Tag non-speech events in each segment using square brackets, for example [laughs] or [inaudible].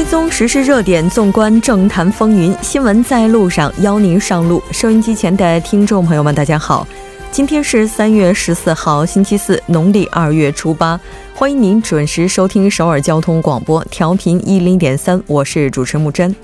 追踪时事热点，纵观政坛风云，新闻在路上，邀您上路。收音机前的听众朋友们，大家好，今天是三月十四号，星期四，农历二月初八，欢迎您准时收听首尔交通广播，调频一零点三，我是主持木真。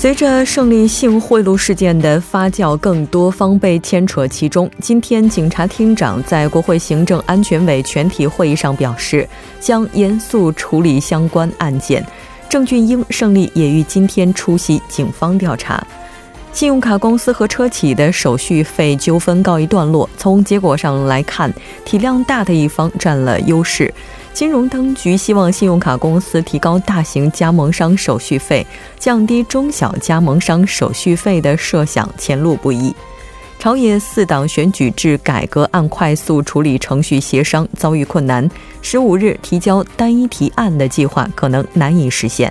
随着胜利性贿赂事件的发酵，更多方被牵扯其中。今天，警察厅长在国会行政安全委全体会议上表示，将严肃处理相关案件。郑俊英、胜利也于今天出席警方调查。信用卡公司和车企的手续费纠纷告一段落。从结果上来看，体量大的一方占了优势。金融当局希望信用卡公司提高大型加盟商手续费，降低中小加盟商手续费的设想前路不易。朝野四党选举制改革案快速处理程序协商遭遇困难，十五日提交单一提案的计划可能难以实现。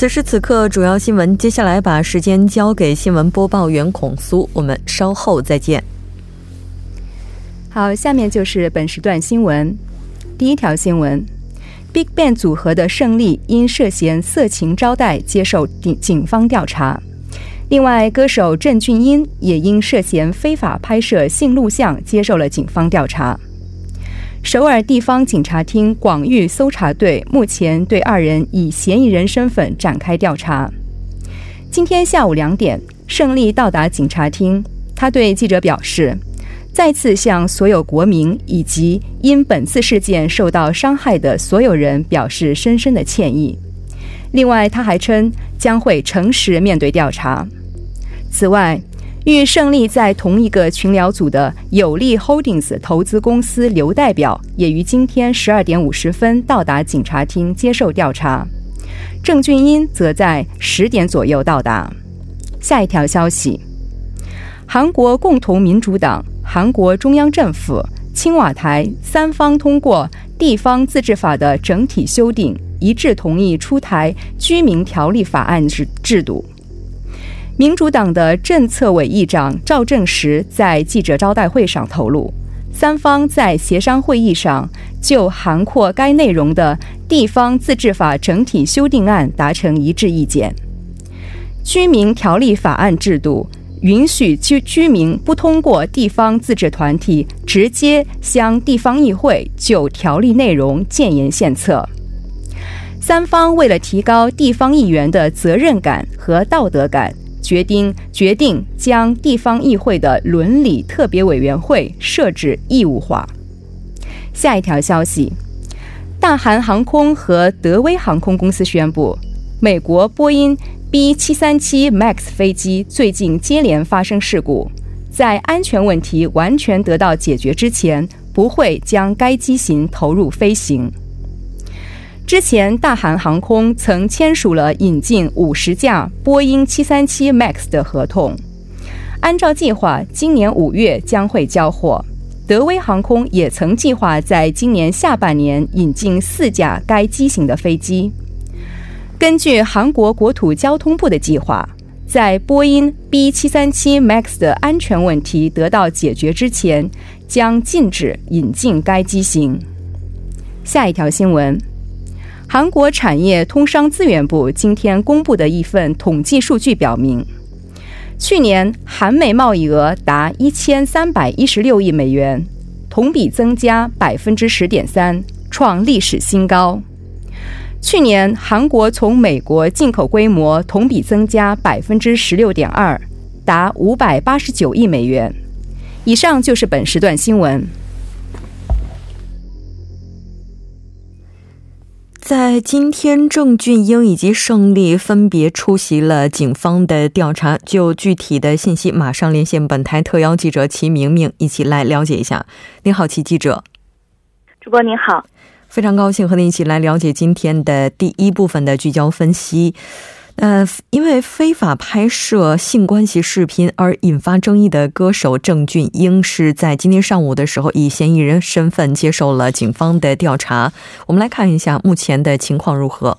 此时此刻，主要新闻。接下来把时间交给新闻播报员孔苏，我们稍后再见。好，下面就是本时段新闻。第一条新闻：Big Bang 组合的胜利因涉嫌色情招待接受警警方调查。另外，歌手郑俊英也因涉嫌非法拍摄性录像接受了警方调查。首尔地方警察厅广域搜查队目前对二人以嫌疑人身份展开调查。今天下午两点，胜利到达警察厅，他对记者表示，再次向所有国民以及因本次事件受到伤害的所有人表示深深的歉意。另外，他还称将会诚实面对调查。此外，与胜利在同一个群聊组的有利 Holdings 投资公司刘代表也于今天十二点五十分到达警察厅接受调查。郑俊英则在十点左右到达。下一条消息：韩国共同民主党、韩国中央政府、青瓦台三方通过地方自治法的整体修订，一致同意出台居民条例法案制制度。民主党的政策委议长赵正时在记者招待会上透露，三方在协商会议上就涵括该内容的地方自治法整体修订案达成一致意见。居民条例法案制度允许居居民不通过地方自治团体直接向地方议会就条例内容建言献策。三方为了提高地方议员的责任感和道德感。决定决定将地方议会的伦理特别委员会设置义务化。下一条消息：大韩航空和德威航空公司宣布，美国波音 B737 MAX 飞机最近接连发生事故，在安全问题完全得到解决之前，不会将该机型投入飞行。之前，大韩航空曾签署了引进五十架波音737 MAX 的合同，按照计划，今年五月将会交货。德威航空也曾计划在今年下半年引进四架该机型的飞机。根据韩国国土交通部的计划，在波音 B737 MAX 的安全问题得到解决之前，将禁止引进该机型。下一条新闻。韩国产业通商资源部今天公布的一份统计数据表明，去年韩美贸易额达一千三百一十六亿美元，同比增加百分之十点三，创历史新高。去年韩国从美国进口规模同比增加百分之十六点二，达五百八十九亿美元，以上就是本时段新闻。在今天，郑俊英以及胜利分别出席了警方的调查。就具体的信息，马上连线本台特邀记者齐明明，一起来了解一下。您好，齐记者。主播您好，非常高兴和您一起来了解今天的第一部分的聚焦分析。呃，因为非法拍摄性关系视频而引发争议的歌手郑俊英，是在今天上午的时候以嫌疑人身份接受了警方的调查。我们来看一下目前的情况如何。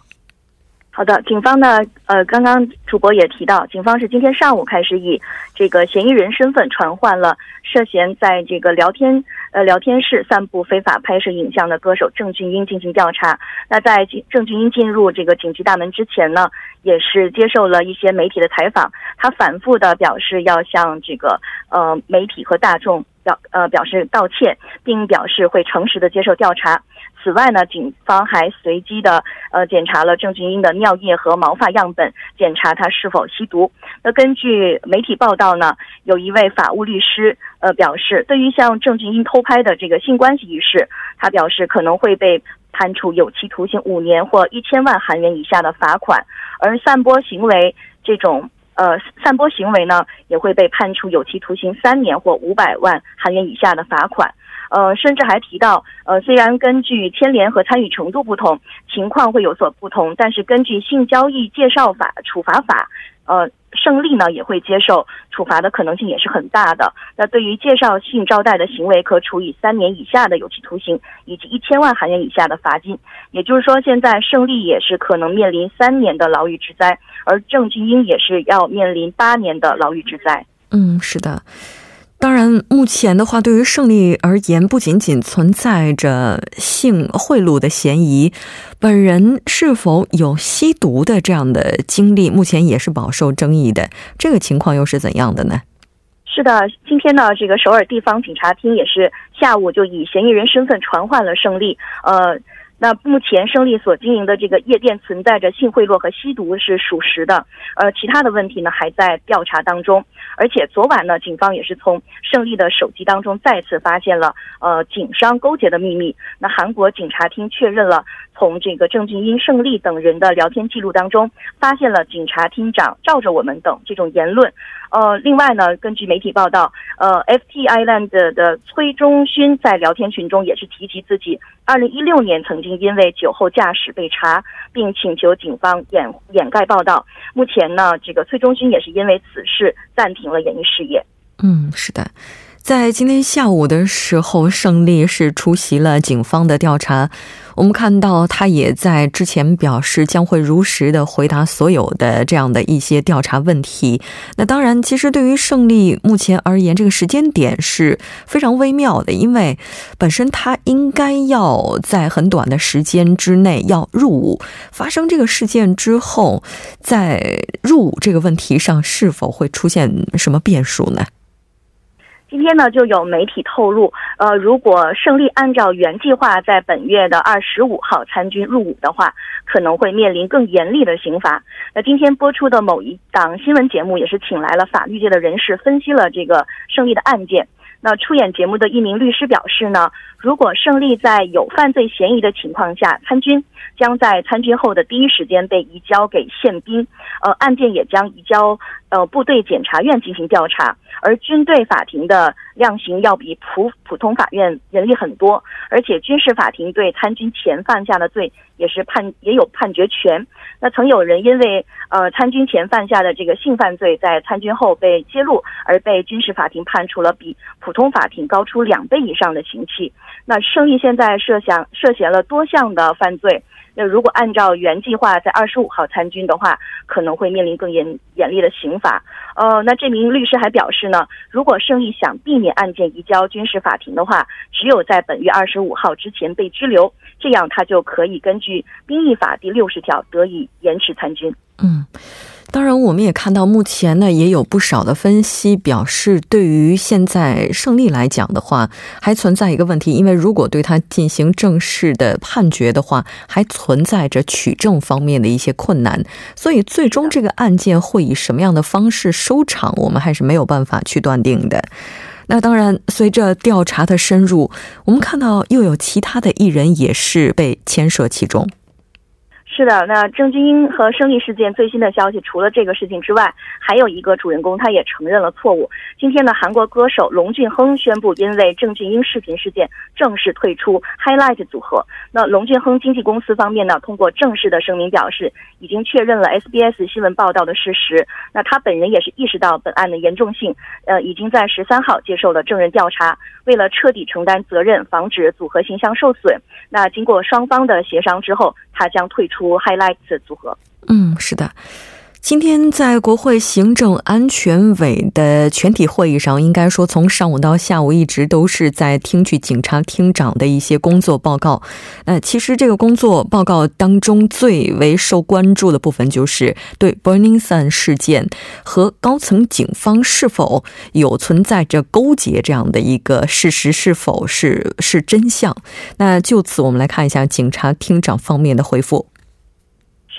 好的，警方呢，呃，刚刚主播也提到，警方是今天上午开始以这个嫌疑人身份传唤了涉嫌在这个聊天呃聊天室散布非法拍摄影像的歌手郑俊英进行调查。那在郑俊英进入这个警局大门之前呢，也是接受了一些媒体的采访，他反复的表示要向这个呃媒体和大众表呃表示道歉，并表示会诚实的接受调查。此外呢，警方还随机的呃检查了郑俊英的尿液和毛发样本，检查他是否吸毒。那根据媒体报道呢，有一位法务律师呃表示，对于像郑俊英偷拍的这个性关系一事，他表示可能会被判处有期徒刑五年或一千万韩元以下的罚款，而散播行为这种呃散播行为呢，也会被判处有期徒刑三年或五百万韩元以下的罚款。呃，甚至还提到，呃，虽然根据牵连和参与程度不同，情况会有所不同，但是根据性交易介绍法处罚法，呃，胜利呢也会接受处罚的可能性也是很大的。那对于介绍性招待的行为，可处以三年以下的有期徒刑以及一千万韩元以下的罚金。也就是说，现在胜利也是可能面临三年的牢狱之灾，而郑俊英也是要面临八年的牢狱之灾。嗯，是的。当然，目前的话，对于胜利而言，不仅仅存在着性贿赂的嫌疑，本人是否有吸毒的这样的经历，目前也是饱受争议的。这个情况又是怎样的呢？是的，今天呢，这个首尔地方警察厅也是下午就以嫌疑人身份传唤了胜利。呃。那目前胜利所经营的这个夜店存在着性贿赂和吸毒是属实的，呃，其他的问题呢还在调查当中。而且昨晚呢，警方也是从胜利的手机当中再次发现了呃警商勾结的秘密。那韩国警察厅确认了，从这个郑俊英、胜利等人的聊天记录当中，发现了警察厅长罩着我们等这种言论。呃，另外呢，根据媒体报道，呃，FT Island 的崔中勋在聊天群中也是提及自己二零一六年曾经因为酒后驾驶被查，并请求警方掩掩盖报道。目前呢，这个崔中勋也是因为此事暂停了演艺事业。嗯，是的。在今天下午的时候，胜利是出席了警方的调查。我们看到他也在之前表示将会如实的回答所有的这样的一些调查问题。那当然，其实对于胜利目前而言，这个时间点是非常微妙的，因为本身他应该要在很短的时间之内要入伍。发生这个事件之后，在入伍这个问题上是否会出现什么变数呢？今天呢，就有媒体透露，呃，如果胜利按照原计划在本月的二十五号参军入伍的话，可能会面临更严厉的刑罚。那今天播出的某一档新闻节目也是请来了法律界的人士分析了这个胜利的案件。那出演节目的一名律师表示呢，如果胜利在有犯罪嫌疑的情况下参军，将在参军后的第一时间被移交给宪兵，呃，案件也将移交呃部队检察院进行调查。而军队法庭的量刑要比普普通法院严厉很多，而且军事法庭对参军前犯下的罪也是判也有判决权。那曾有人因为呃参军前犯下的这个性犯罪，在参军后被揭露，而被军事法庭判处了比普通法庭高出两倍以上的刑期。那胜利现在设想涉嫌了多项的犯罪。那如果按照原计划在二十五号参军的话，可能会面临更严严厉的刑罚。呃，那这名律师还表示呢，如果胜利想避案件移交军事法庭的话，只有在本月二十五号之前被拘留，这样他就可以根据兵役法第六十条得以延迟参军。嗯。当然，我们也看到，目前呢也有不少的分析表示，对于现在胜利来讲的话，还存在一个问题，因为如果对他进行正式的判决的话，还存在着取证方面的一些困难，所以最终这个案件会以什么样的方式收场，我们还是没有办法去断定的。那当然，随着调查的深入，我们看到又有其他的艺人也是被牵涉其中。是的，那郑俊英和胜利事件最新的消息，除了这个事情之外，还有一个主人公，他也承认了错误。今天呢，韩国歌手龙俊亨宣布，因为郑俊英视频事件正式退出 Highlight 组合。那龙俊亨经纪公司方面呢，通过正式的声明表示，已经确认了 SBS 新闻报道的事实。那他本人也是意识到本案的严重性，呃，已经在十三号接受了证人调查。为了彻底承担责任，防止组合形象受损，那经过双方的协商之后，他将退出 Highlights 组合。嗯，是的。今天在国会行政安全委的全体会议上，应该说从上午到下午一直都是在听取警察厅长的一些工作报告。那其实这个工作报告当中最为受关注的部分，就是对 Burning Sun 事件和高层警方是否有存在着勾结这样的一个事实是否是是真相。那就此，我们来看一下警察厅长方面的回复。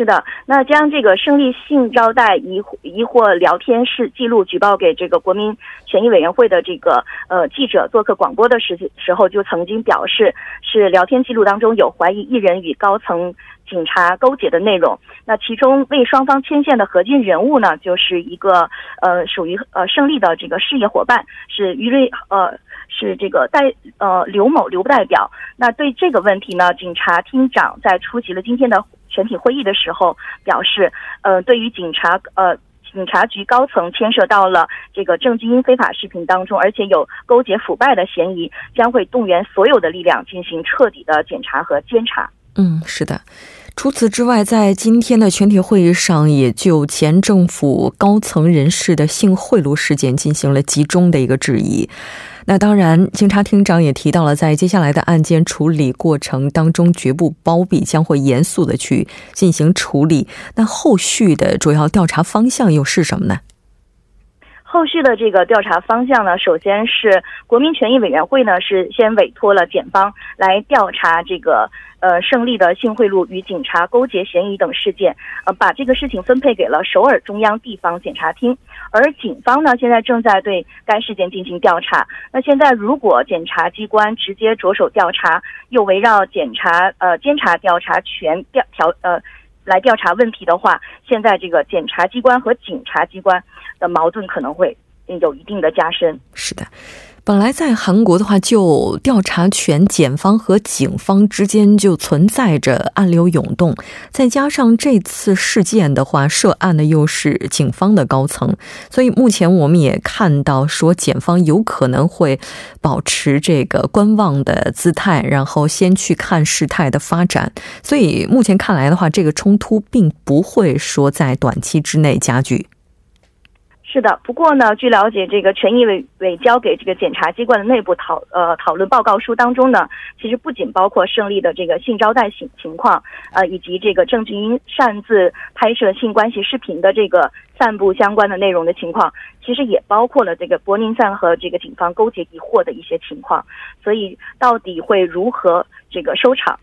是的，那将这个胜利性招待疑疑惑聊天室记录举报给这个国民权益委员会的这个呃记者做客广播的时时候，就曾经表示是聊天记录当中有怀疑艺人与高层警察勾结的内容。那其中为双方牵线的核心人物呢，就是一个呃属于呃胜利的这个事业伙伴，是于瑞呃是这个代呃刘某刘代表。那对这个问题呢，警察厅长在出席了今天的。全体会议的时候表示，呃，对于警察呃警察局高层牵涉到了这个郑俊英非法视频当中，而且有勾结腐败的嫌疑，将会动员所有的力量进行彻底的检查和监察。嗯，是的。除此之外，在今天的全体会议上，也就前政府高层人士的性贿赂事件进行了集中的一个质疑。那当然，警察厅长也提到了，在接下来的案件处理过程当中，绝不包庇，将会严肃的去进行处理。那后续的主要调查方向又是什么呢？后续的这个调查方向呢，首先是国民权益委员会呢，是先委托了检方来调查这个。呃，胜利的性贿赂与警察勾结嫌疑等事件，呃，把这个事情分配给了首尔中央地方检察厅，而警方呢，现在正在对该事件进行调查。那现在如果检察机关直接着手调查，又围绕检察呃监察调查权调调呃来调查问题的话，现在这个检察机关和警察机关的矛盾可能会有一定的加深。是的。本来在韩国的话，就调查权，检方和警方之间就存在着暗流涌动。再加上这次事件的话，涉案的又是警方的高层，所以目前我们也看到说，检方有可能会保持这个观望的姿态，然后先去看事态的发展。所以目前看来的话，这个冲突并不会说在短期之内加剧。是的，不过呢，据了解，这个权益委委交给这个检察机关的内部讨呃讨论报告书当中呢，其实不仅包括胜利的这个性招待情情况，呃，以及这个郑俊英擅自拍摄性关系视频的这个散布相关的内容的情况，其实也包括了这个柏林赞和这个警方勾结疑惑的一些情况，所以到底会如何这个收场？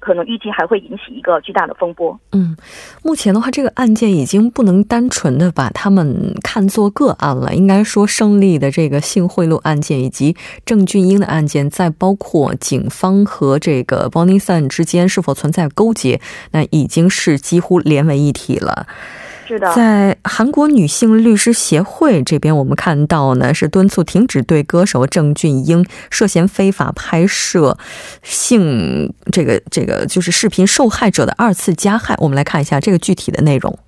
可能预计还会引起一个巨大的风波。嗯，目前的话，这个案件已经不能单纯的把他们看作个案了。应该说，胜利的这个性贿赂案件以及郑俊英的案件，再包括警方和这个 Bonnie s o n 之间是否存在勾结，那已经是几乎连为一体了。在韩国女性律师协会这边，我们看到呢是敦促停止对歌手郑俊英涉嫌非法拍摄性这个这个就是视频受害者的二次加害。我们来看一下这个具体的内容。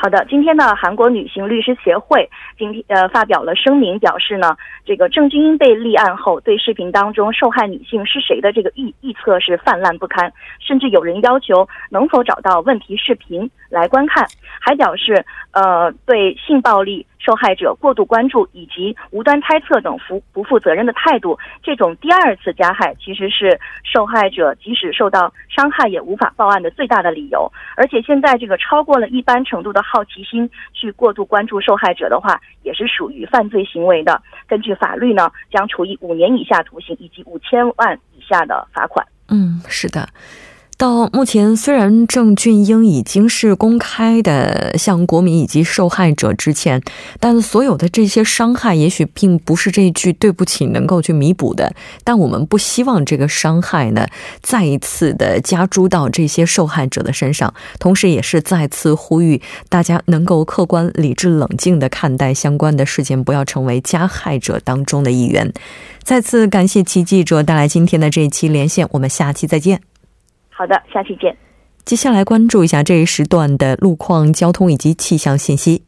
好的，今天呢，韩国女性律师协会今天呃发表了声明，表示呢，这个郑俊英被立案后，对视频当中受害女性是谁的这个预预测是泛滥不堪，甚至有人要求能否找到问题视频来观看，还表示呃对性暴力。受害者过度关注以及无端猜测等负不负责任的态度，这种第二次加害其实是受害者即使受到伤害也无法报案的最大的理由。而且现在这个超过了一般程度的好奇心去过度关注受害者的话，也是属于犯罪行为的。根据法律呢，将处以五年以下徒刑以及五千万以下的罚款。嗯，是的。到目前，虽然郑俊英已经是公开的向国民以及受害者致歉，但所有的这些伤害，也许并不是这句对不起能够去弥补的。但我们不希望这个伤害呢，再一次的加诸到这些受害者的身上。同时，也是再次呼吁大家能够客观、理智、冷静的看待相关的事件，不要成为加害者当中的一员。再次感谢齐记者带来今天的这一期连线，我们下期再见。好的，下期见。接下来关注一下这一时段的路况、交通以及气象信息。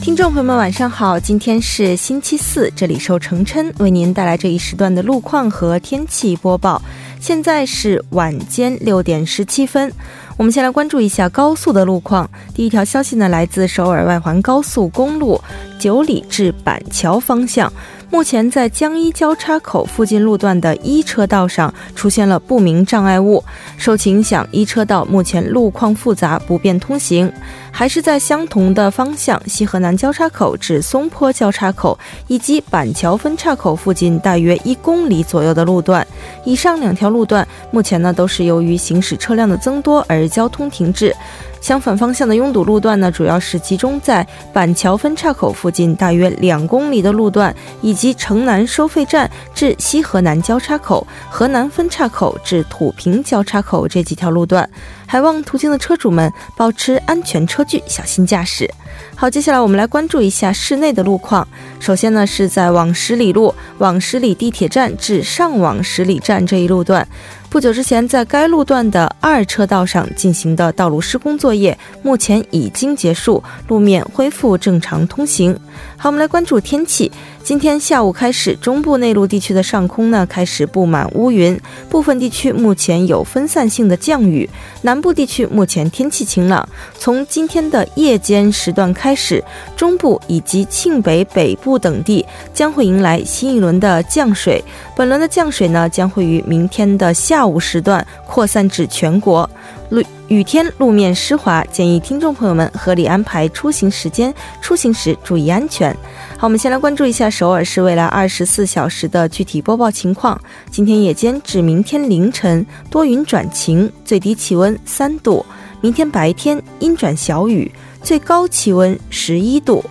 听众朋友们，晚上好！今天是星期四，这里受程琛为您带来这一时段的路况和天气播报。现在是晚间六点十七分，我们先来关注一下高速的路况。第一条消息呢，来自首尔外环高速公路。九里至板桥方向，目前在江一交叉口附近路段的一车道上出现了不明障碍物，受其影响，一车道目前路况复杂，不便通行。还是在相同的方向，西河南交叉口至松坡交叉口以及板桥分岔口附近大约一公里左右的路段，以上两条路段目前呢都是由于行驶车辆的增多而交通停滞。相反方向的拥堵路段呢，主要是集中在板桥分岔口附近大约两公里的路段，以及城南收费站至西河南交叉口、河南分岔口至土平交叉口这几条路段。还望途经的车主们保持安全车距，小心驾驶。好，接下来我们来关注一下市内的路况。首先呢，是在往十里路往十里地铁站至上往十里站这一路段。不久之前，在该路段的二车道上进行的道路施工作业，目前已经结束，路面恢复正常通行。好，我们来关注天气。今天下午开始，中部内陆地区的上空呢开始布满乌云，部分地区目前有分散性的降雨。南部地区目前天气晴朗。从今天的夜间时段开始，中部以及庆北北部等地将会迎来新一轮的降水。本轮的降水呢将会于明天的下午时段扩散至全国。路雨天路面湿滑，建议听众朋友们合理安排出行时间，出行时注意安全。好，我们先来关注一下首尔市未来二十四小时的具体播报情况。今天夜间至明天凌晨多云转晴，最低气温三度；明天白天阴转小雨，最高气温十一度。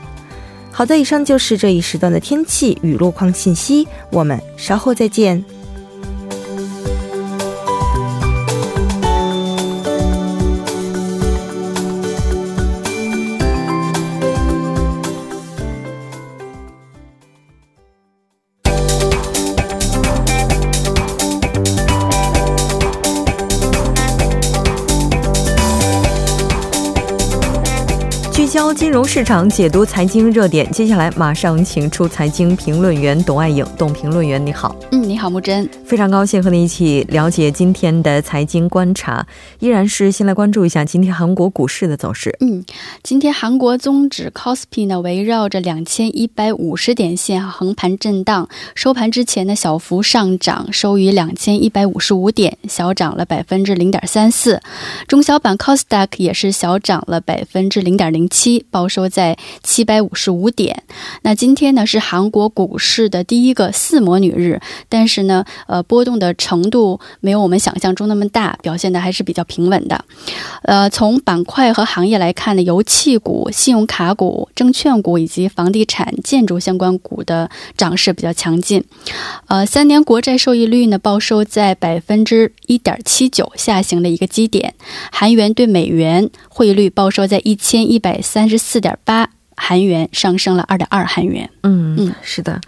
好的，以上就是这一时段的天气与路况信息，我们稍后再见。金融市场解读财经热点，接下来马上请出财经评论员董爱颖。董评论员，你好。嗯，你好，木真。非常高兴和你一起了解今天的财经观察。依然是先来关注一下今天韩国股市的走势。嗯，今天韩国综指 KOSPI 呢围绕着两千一百五十点线横盘震荡，收盘之前呢小幅上涨，收于两千一百五十五点，小涨了百分之零点三四。中小板 KOSDAQ 也是小涨了百分之零点零七。报收在七百五十五点。那今天呢是韩国股市的第一个四魔女日，但是呢，呃，波动的程度没有我们想象中那么大，表现的还是比较平稳的。呃，从板块和行业来看呢，油气股、信用卡股、证券股以及房地产、建筑相关股的涨势比较强劲。呃，三年国债收益率呢报收在百分之一点七九，下行的一个基点。韩元对美元汇率报收在一千一百三十。四点八韩元上升了二点二韩元。嗯嗯，是的，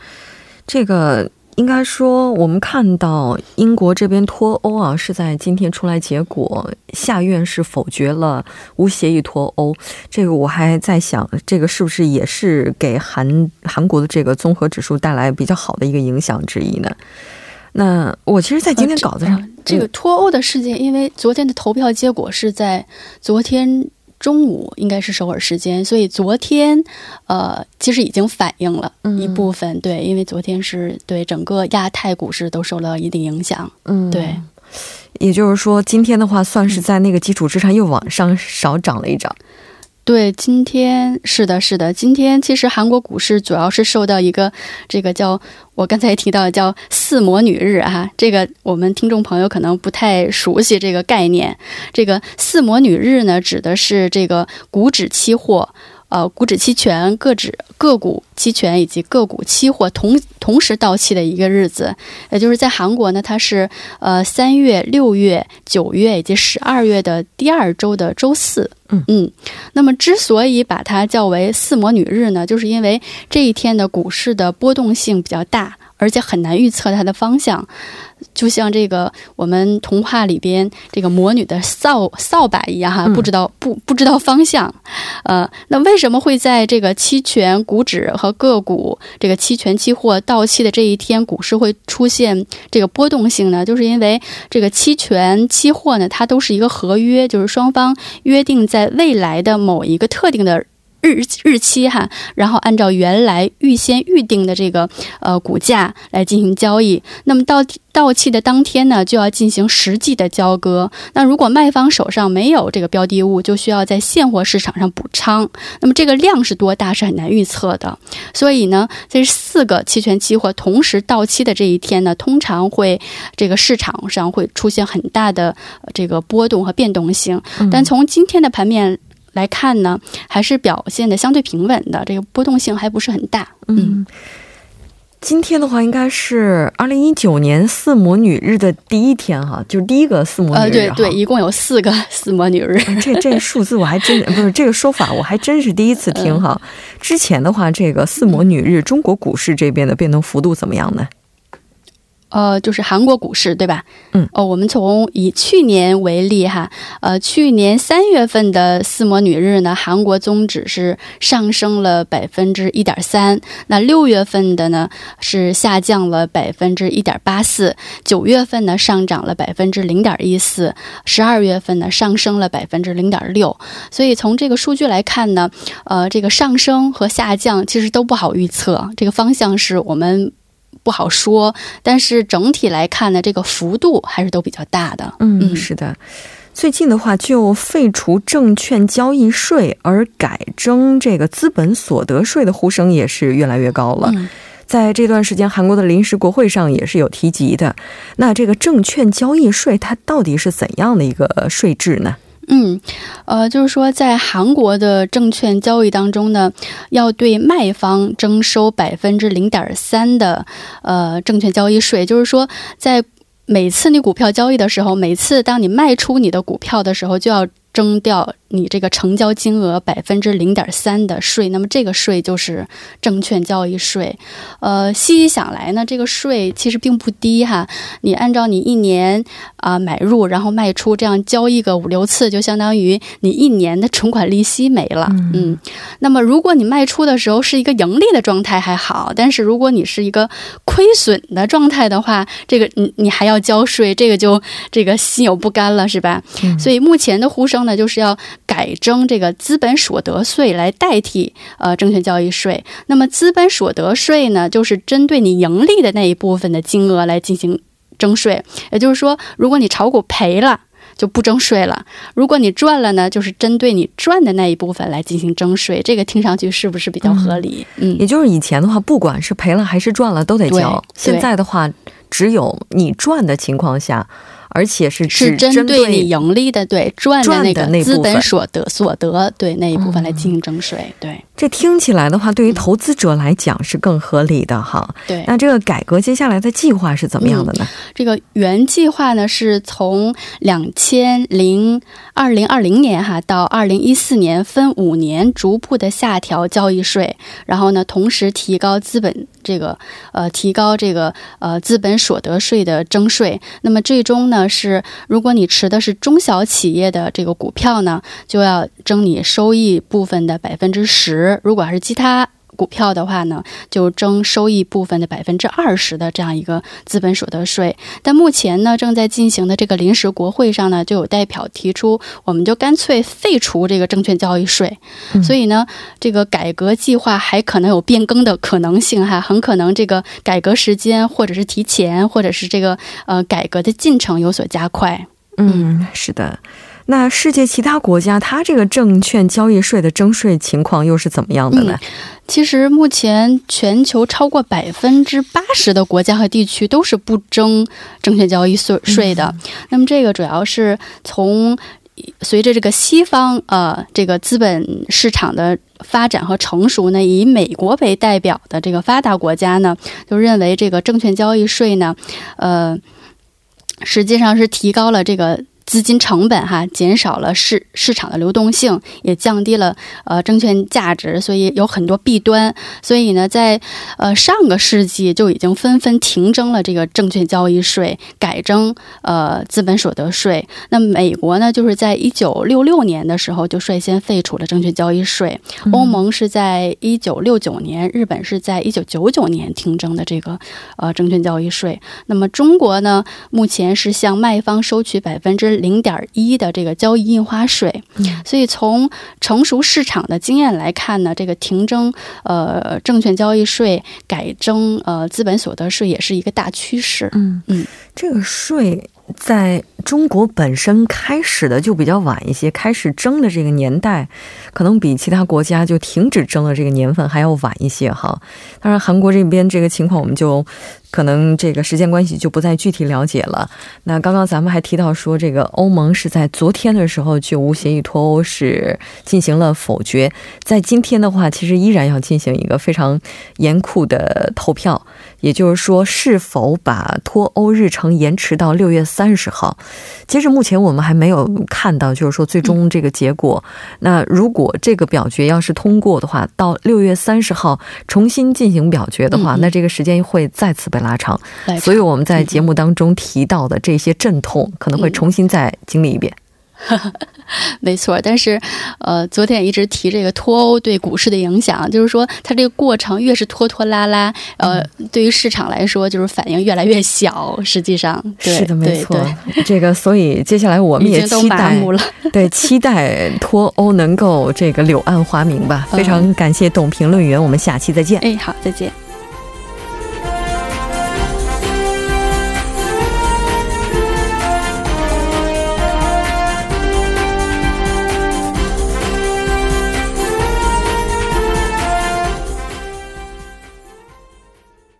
这个应该说我们看到英国这边脱欧啊，是在今天出来结果，下院是否决了无协议脱欧。这个我还在想，这个是不是也是给韩韩国的这个综合指数带来比较好的一个影响之一呢？那我其实，在今天稿子上，这个脱欧的事件，因为昨天的投票结果是在昨天。中午应该是首尔时间，所以昨天，呃，其实已经反映了一部分。对，因为昨天是对整个亚太股市都受了一定影响。嗯，对。也就是说，今天的话，算是在那个基础之上又往上少涨了一涨。对，今天是的，是的，今天其实韩国股市主要是受到一个这个叫我刚才提到的叫“四魔女日”哈，[laughs] 这个我们听众朋友可能不太熟悉这个概念。这个“四魔女日”呢，指的是这个股指期货。呃，股指期权、个指个股期权以及个股期货同同时到期的一个日子，也就是在韩国呢，它是呃三月、六月、九月以及十二月的第二周的周四。嗯嗯，那么之所以把它叫为“四魔女日”呢，就是因为这一天的股市的波动性比较大。而且很难预测它的方向，就像这个我们童话里边这个魔女的扫扫把一样哈，不知道不不知道方向。呃，那为什么会在这个期权、股指和个股这个期权期货到期的这一天，股市会出现这个波动性呢？就是因为这个期权期货呢，它都是一个合约，就是双方约定在未来的某一个特定的。日日期哈，然后按照原来预先预定的这个呃股价来进行交易。那么到到期的当天呢，就要进行实际的交割。那如果卖方手上没有这个标的物，就需要在现货市场上补仓。那么这个量是多大是很难预测的。所以呢，这四个期权期货同时到期的这一天呢，通常会这个市场上会出现很大的这个波动和变动性。但从今天的盘面。来看呢，还是表现的相对平稳的，这个波动性还不是很大。嗯，今天的话应该是二零一九年四魔女日的第一天哈，就是第一个四魔女日。对对，一共有四个四魔女日。这这数字我还真 [laughs] 不是这个说法，我还真是第一次听哈。之前的话，这个四魔女日，中国股市这边的变动幅度怎么样呢？呃，就是韩国股市，对吧？嗯。哦，我们从以去年为例哈，呃，去年三月份的四魔女日呢，韩国综指是上升了百分之一点三，那六月份的呢是下降了百分之一点八四，九月份呢上涨了百分之零点一四，十二月份呢上升了百分之零点六。所以从这个数据来看呢，呃，这个上升和下降其实都不好预测，这个方向是我们。不好说，但是整体来看呢，这个幅度还是都比较大的。嗯，是的。最近的话，就废除证券交易税而改征这个资本所得税的呼声也是越来越高了。在这段时间，韩国的临时国会上也是有提及的。那这个证券交易税它到底是怎样的一个税制呢？嗯，呃，就是说，在韩国的证券交易当中呢，要对卖方征收百分之零点三的呃证券交易税。就是说，在每次你股票交易的时候，每次当你卖出你的股票的时候，就要征掉。你这个成交金额百分之零点三的税，那么这个税就是证券交易税。呃，细细想来呢，这个税其实并不低哈。你按照你一年啊买入然后卖出这样交易个五六次，就相当于你一年的存款利息没了。嗯，那么如果你卖出的时候是一个盈利的状态还好，但是如果你是一个亏损的状态的话，这个你你还要交税，这个就这个心有不甘了，是吧？所以目前的呼声呢，就是要。改征这个资本所得税来代替呃证券交易税。那么资本所得税呢，就是针对你盈利的那一部分的金额来进行征税。也就是说，如果你炒股赔了，就不征税了；如果你赚了呢，就是针对你赚的那一部分来进行征税。这个听上去是不是比较合理？嗯，也就是以前的话，不管是赔了还是赚了都得交。现在的话，只有你赚的情况下。而且是只针对你盈利的，对赚的那个资本所得所得，对那一部分来进行征税。对，这听起来的话，对于投资者来讲是更合理的哈。对，那这个改革接下来的计划是怎么样的呢？这个原计划呢，是从两千零二零二零年哈到二零一四年分五年逐步的下调交易税，然后呢，同时提高资本这个呃提高这个呃资本所得税的征税。那么最终呢？是，如果你持的是中小企业的这个股票呢，就要征你收益部分的百分之十；如果还是其他。股票的话呢，就征收益部分的百分之二十的这样一个资本所得税。但目前呢，正在进行的这个临时国会上呢，就有代表提出，我们就干脆废除这个证券交易税。所以呢，这个改革计划还可能有变更的可能性哈，很可能这个改革时间或者是提前，或者是这个呃改革的进程有所加快。嗯，是的。那世界其他国家，它这个证券交易税的征税情况又是怎么样的呢？其实目前全球超过百分之八十的国家和地区都是不征证券交易税税的。那么这个主要是从随着这个西方呃这个资本市场的发展和成熟呢，以美国为代表的这个发达国家呢，就认为这个证券交易税呢，呃，实际上是提高了这个。资金成本哈减少了市市场的流动性，也降低了呃证券价值，所以有很多弊端。所以呢，在呃上个世纪就已经纷纷停征了这个证券交易税，改征呃资本所得税。那美国呢，就是在一九六六年的时候就率先废除了证券交易税。欧盟是在一九六九年，日本是在一九九九年停征的这个呃证券交易税。那么中国呢，目前是向卖方收取百分之。零点一的这个交易印花税，所以从成熟市场的经验来看呢，这个停征呃证券交易税，改征呃资本所得税也是一个大趋势。嗯嗯，这个税。在中国本身开始的就比较晚一些，开始征的这个年代，可能比其他国家就停止征的这个年份还要晚一些哈。当然，韩国这边这个情况，我们就可能这个时间关系就不再具体了解了。那刚刚咱们还提到说，这个欧盟是在昨天的时候就无协议脱欧是进行了否决，在今天的话，其实依然要进行一个非常严酷的投票。也就是说，是否把脱欧日程延迟到六月三十号？截至目前，我们还没有看到，就是说最终这个结果。那如果这个表决要是通过的话，到六月三十号重新进行表决的话，那这个时间会再次被拉长。所以我们在节目当中提到的这些阵痛，可能会重新再经历一遍。[laughs] 没错，但是，呃，昨天也一直提这个脱欧对股市的影响，就是说它这个过程越是拖拖拉拉，呃，对于市场来说就是反应越来越小。实际上，是的，没错。这个，所以接下来我们也期待，对，期待脱欧能够这个柳暗花明吧。非常感谢董评论员，我们下期再见。哎，好，再见。